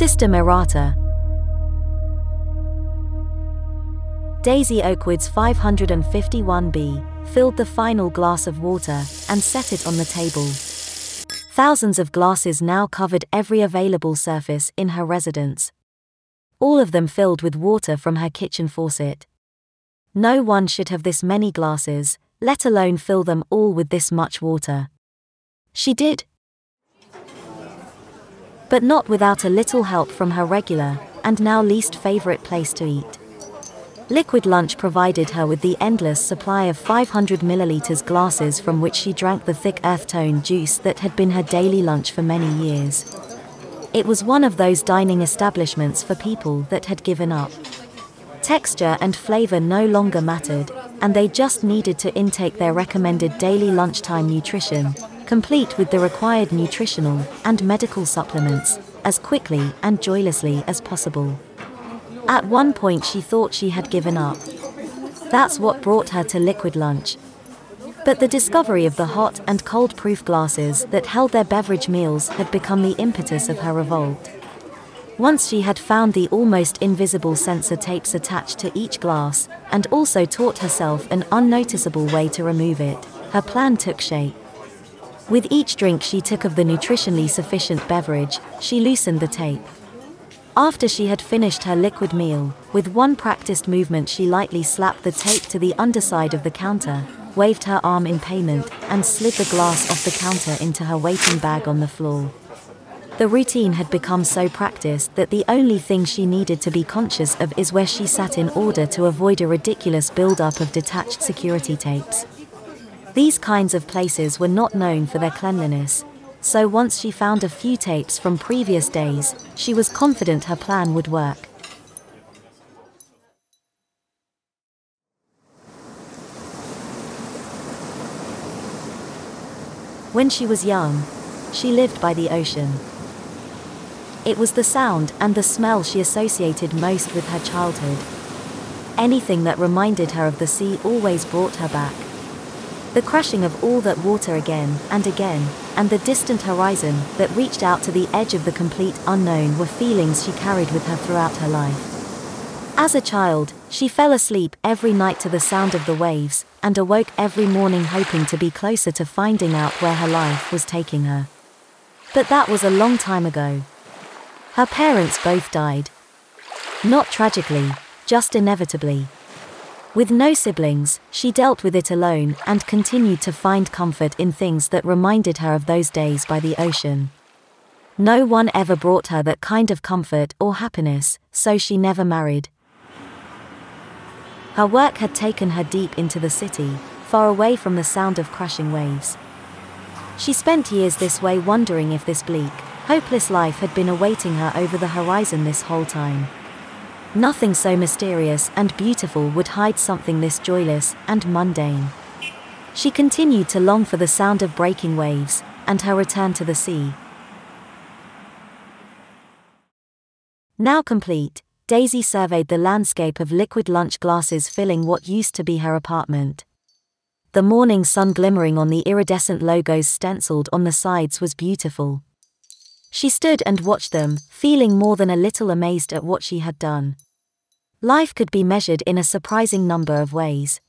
System errata. Daisy Oakwood's 551B filled the final glass of water and set it on the table. Thousands of glasses now covered every available surface in her residence. All of them filled with water from her kitchen faucet. No one should have this many glasses, let alone fill them all with this much water. She did. But not without a little help from her regular, and now least favorite place to eat. Liquid Lunch provided her with the endless supply of 500 milliliters glasses from which she drank the thick earth tone juice that had been her daily lunch for many years. It was one of those dining establishments for people that had given up. Texture and flavor no longer mattered, and they just needed to intake their recommended daily lunchtime nutrition, complete with the required nutritional and medical supplements, as quickly and joylessly as possible. At one point, she thought she had given up. That's what brought her to Liquid Lunch. But the discovery of the hot and cold proof glasses that held their beverage meals had become the impetus of her revolt. Once she had found the almost invisible sensor tapes attached to each glass, and also taught herself an unnoticeable way to remove it, her plan took shape. With each drink she took of the nutritionally sufficient beverage, she loosened the tape. After she had finished her liquid meal, with one practiced movement she lightly slapped the tape to the underside of the counter, waved her arm in payment, and slid the glass off the counter into her waiting bag on the floor. The routine had become so practiced that the only thing she needed to be conscious of is where she sat in order to avoid a ridiculous build-up of detached security tapes. These kinds of places were not known for their cleanliness, so once she found a few tapes from previous days, she was confident her plan would work. When she was young, she lived by the ocean. It was the sound and the smell she associated most with her childhood. Anything that reminded her of the sea always brought her back. The crashing of all that water again and again, and the distant horizon that reached out to the edge of the complete unknown were feelings she carried with her throughout her life. As a child, she fell asleep every night to the sound of the waves, and awoke every morning hoping to be closer to finding out where her life was taking her. But that was a long time ago. Her parents both died. Not tragically, just inevitably. With no siblings, she dealt with it alone and continued to find comfort in things that reminded her of those days by the ocean. No one ever brought her that kind of comfort or happiness, so she never married. Her work had taken her deep into the city, far away from the sound of crashing waves. She spent years this way wondering if this bleak, hopeless life had been awaiting her over the horizon this whole time. Nothing so mysterious and beautiful would hide something this joyless and mundane. She continued to long for the sound of breaking waves and her return to the sea. Now complete, Daisy surveyed the landscape of liquid lunch glasses filling what used to be her apartment. The morning sun glimmering on the iridescent logos stenciled on the sides was beautiful. She stood and watched them, feeling more than a little amazed at what she had done. Life could be measured in a surprising number of ways.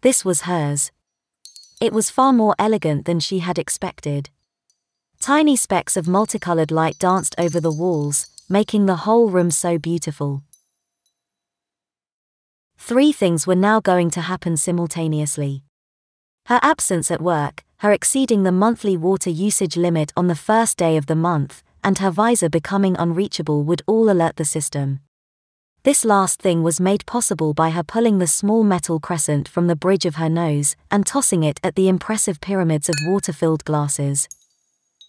This was hers. It was far more elegant than she had expected. Tiny specks of multicolored light danced over the walls, making the whole room so beautiful. Three things were now going to happen simultaneously. Her absence at work, her exceeding the monthly water usage limit on the first day of the month, and her visor becoming unreachable would all alert the system. This last thing was made possible by her pulling the small metal crescent from the bridge of her nose and tossing it at the impressive pyramids of water filled glasses.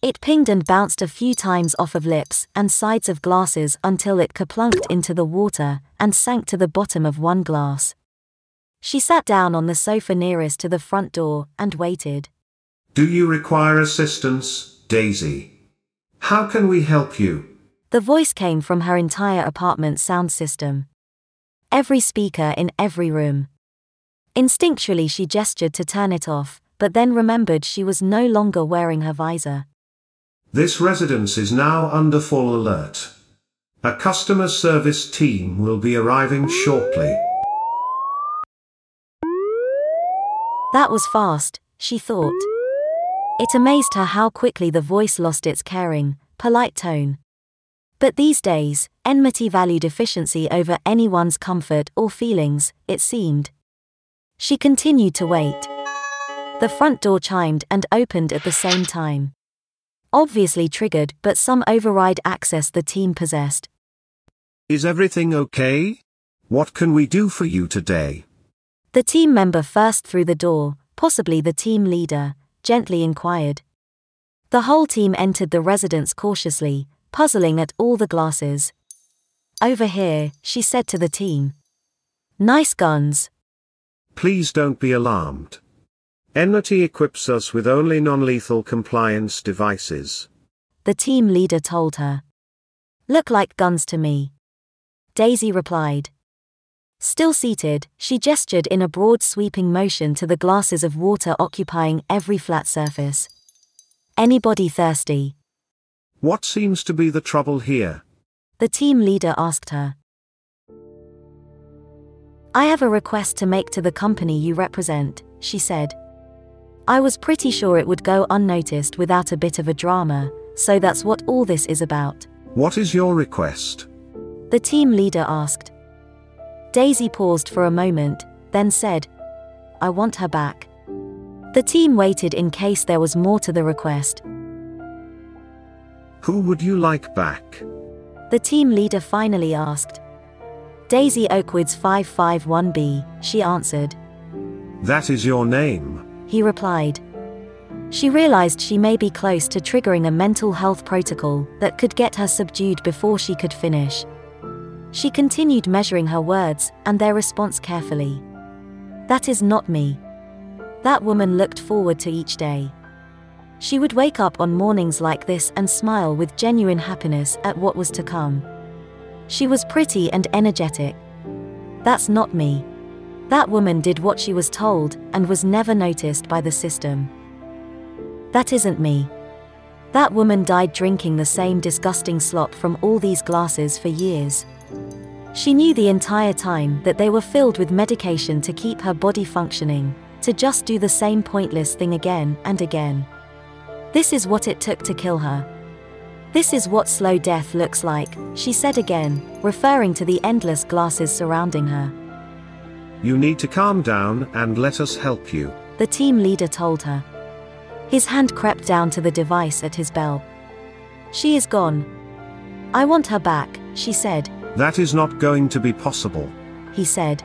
It pinged and bounced a few times off of lips and sides of glasses until it kaplunked into the water and sank to the bottom of one glass. She sat down on the sofa nearest to the front door and waited. Do you require assistance, Daisy? How can we help you? The voice came from her entire apartment sound system. Every speaker in every room. Instinctually, she gestured to turn it off, but then remembered she was no longer wearing her visor. This residence is now under full alert. A customer service team will be arriving shortly. That was fast, she thought. It amazed her how quickly the voice lost its caring, polite tone. But these days, enmity valued efficiency over anyone's comfort or feelings, it seemed. She continued to wait. The front door chimed and opened at the same time. Obviously triggered, but some override access the team possessed. Is everything okay? What can we do for you today? The team member first through the door, possibly the team leader, gently inquired. The whole team entered the residence cautiously, puzzling at all the glasses. Over here, she said to the team. Nice guns. Please don't be alarmed. Enmity equips us with only non-lethal compliance devices. The team leader told her. Look like guns to me. Daisy replied. Still seated, she gestured in a broad sweeping motion to the glasses of water occupying every flat surface. Anybody thirsty? What seems to be the trouble here? The team leader asked her. I have a request to make to the company you represent, she said. I was pretty sure it would go unnoticed without a bit of a drama, so that's what all this is about. What is your request? The team leader asked. Daisy paused for a moment, then said, I want her back. The team waited in case there was more to the request. Who would you like back? The team leader finally asked. Daisy Oakwoods 551B, she answered. That is your name. He replied. She realized she may be close to triggering a mental health protocol that could get her subdued before she could finish. She continued measuring her words and their response carefully. That is not me. That woman looked forward to each day. She would wake up on mornings like this and smile with genuine happiness at what was to come. She was pretty and energetic. That's not me. That woman did what she was told and was never noticed by the system. That isn't me. That woman died drinking the same disgusting slop from all these glasses for years. She knew the entire time that they were filled with medication to keep her body functioning, to just do the same pointless thing again and again. This is what it took to kill her. This is what slow death looks like, she said again, referring to the endless glasses surrounding her. You need to calm down and let us help you. The team leader told her. His hand crept down to the device at his belt. She is gone. I want her back, she said, That is not going to be possible. he said.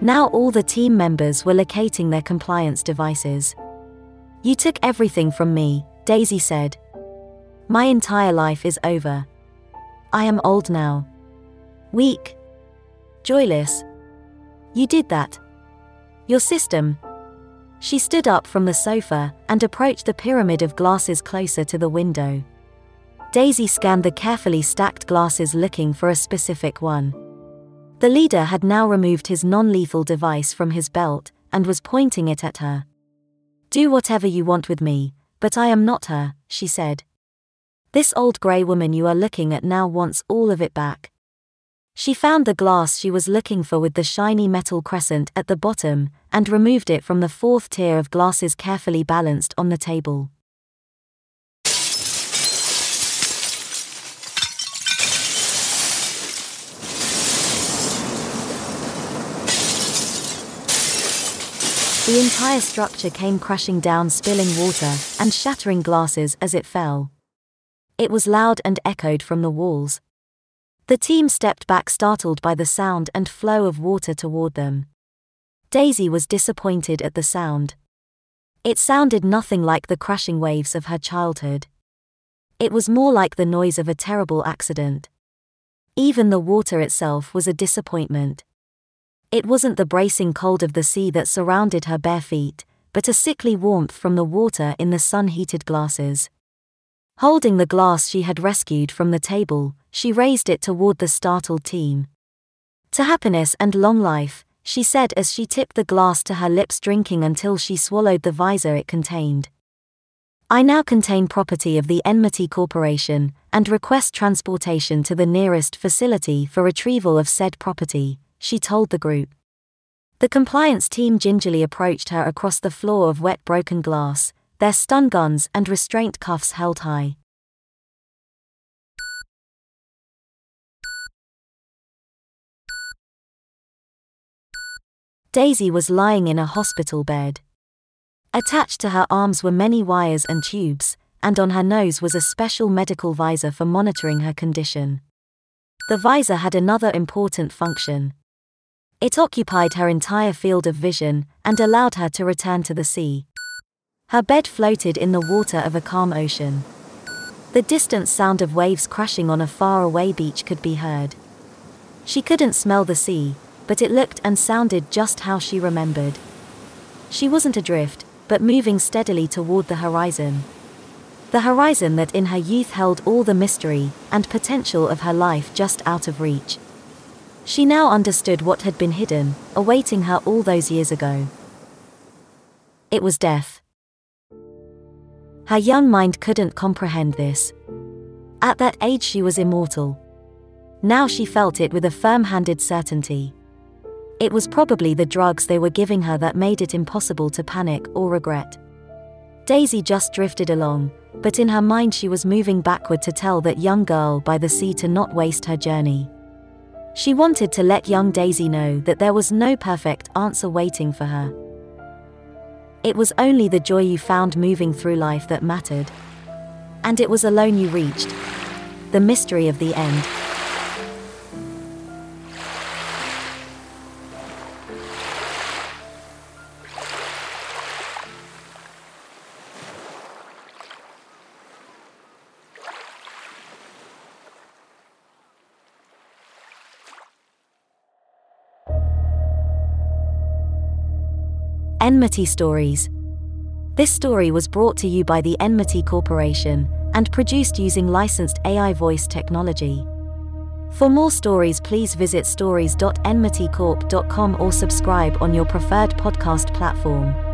Now all the team members were locating their compliance devices. You took everything from me, Daisy said. My entire life is over. I am old now. Weak. Joyless. You did that. Your system. She stood up from the sofa and approached the pyramid of glasses closer to the window. Daisy scanned the carefully stacked glasses looking for a specific one. The leader had now removed his non lethal device from his belt and was pointing it at her. Do whatever you want with me, but I am not her, she said. This old grey woman you are looking at now wants all of it back. She found the glass she was looking for with the shiny metal crescent at the bottom and removed it from the fourth tier of glasses carefully balanced on the table. The entire structure came crashing down, spilling water and shattering glasses as it fell. It was loud and echoed from the walls. The team stepped back, startled by the sound and flow of water toward them. Daisy was disappointed at the sound. It sounded nothing like the crashing waves of her childhood. It was more like the noise of a terrible accident. Even the water itself was a disappointment. It wasn't the bracing cold of the sea that surrounded her bare feet, but a sickly warmth from the water in the sun heated glasses. Holding the glass she had rescued from the table, she raised it toward the startled team. To happiness and long life, she said as she tipped the glass to her lips, drinking until she swallowed the visor it contained. I now contain property of the Enmity Corporation and request transportation to the nearest facility for retrieval of said property, she told the group. The compliance team gingerly approached her across the floor of wet broken glass, their stun guns and restraint cuffs held high. Daisy was lying in a hospital bed. Attached to her arms were many wires and tubes, and on her nose was a special medical visor for monitoring her condition. The visor had another important function. It occupied her entire field of vision and allowed her to return to the sea. Her bed floated in the water of a calm ocean. The distant sound of waves crashing on a far-away beach could be heard. She couldn't smell the sea, but it looked and sounded just how she remembered. She wasn't adrift, but moving steadily toward the horizon. The horizon that in her youth held all the mystery and potential of her life just out of reach. She now understood what had been hidden, awaiting her all those years ago. It was death. Her young mind couldn't comprehend this. At that age, she was immortal. Now she felt it with a firm handed certainty. It was probably the drugs they were giving her that made it impossible to panic or regret. Daisy just drifted along, but in her mind she was moving backward to tell that young girl by the sea to not waste her journey. She wanted to let young Daisy know that there was no perfect answer waiting for her. It was only the joy you found moving through life that mattered. And it was alone you reached. The mystery of the end. Enmity Stories. This story was brought to you by the Enmity Corporation and produced using licensed AI voice technology. For more stories, please visit stories.enmitycorp.com or subscribe on your preferred podcast platform.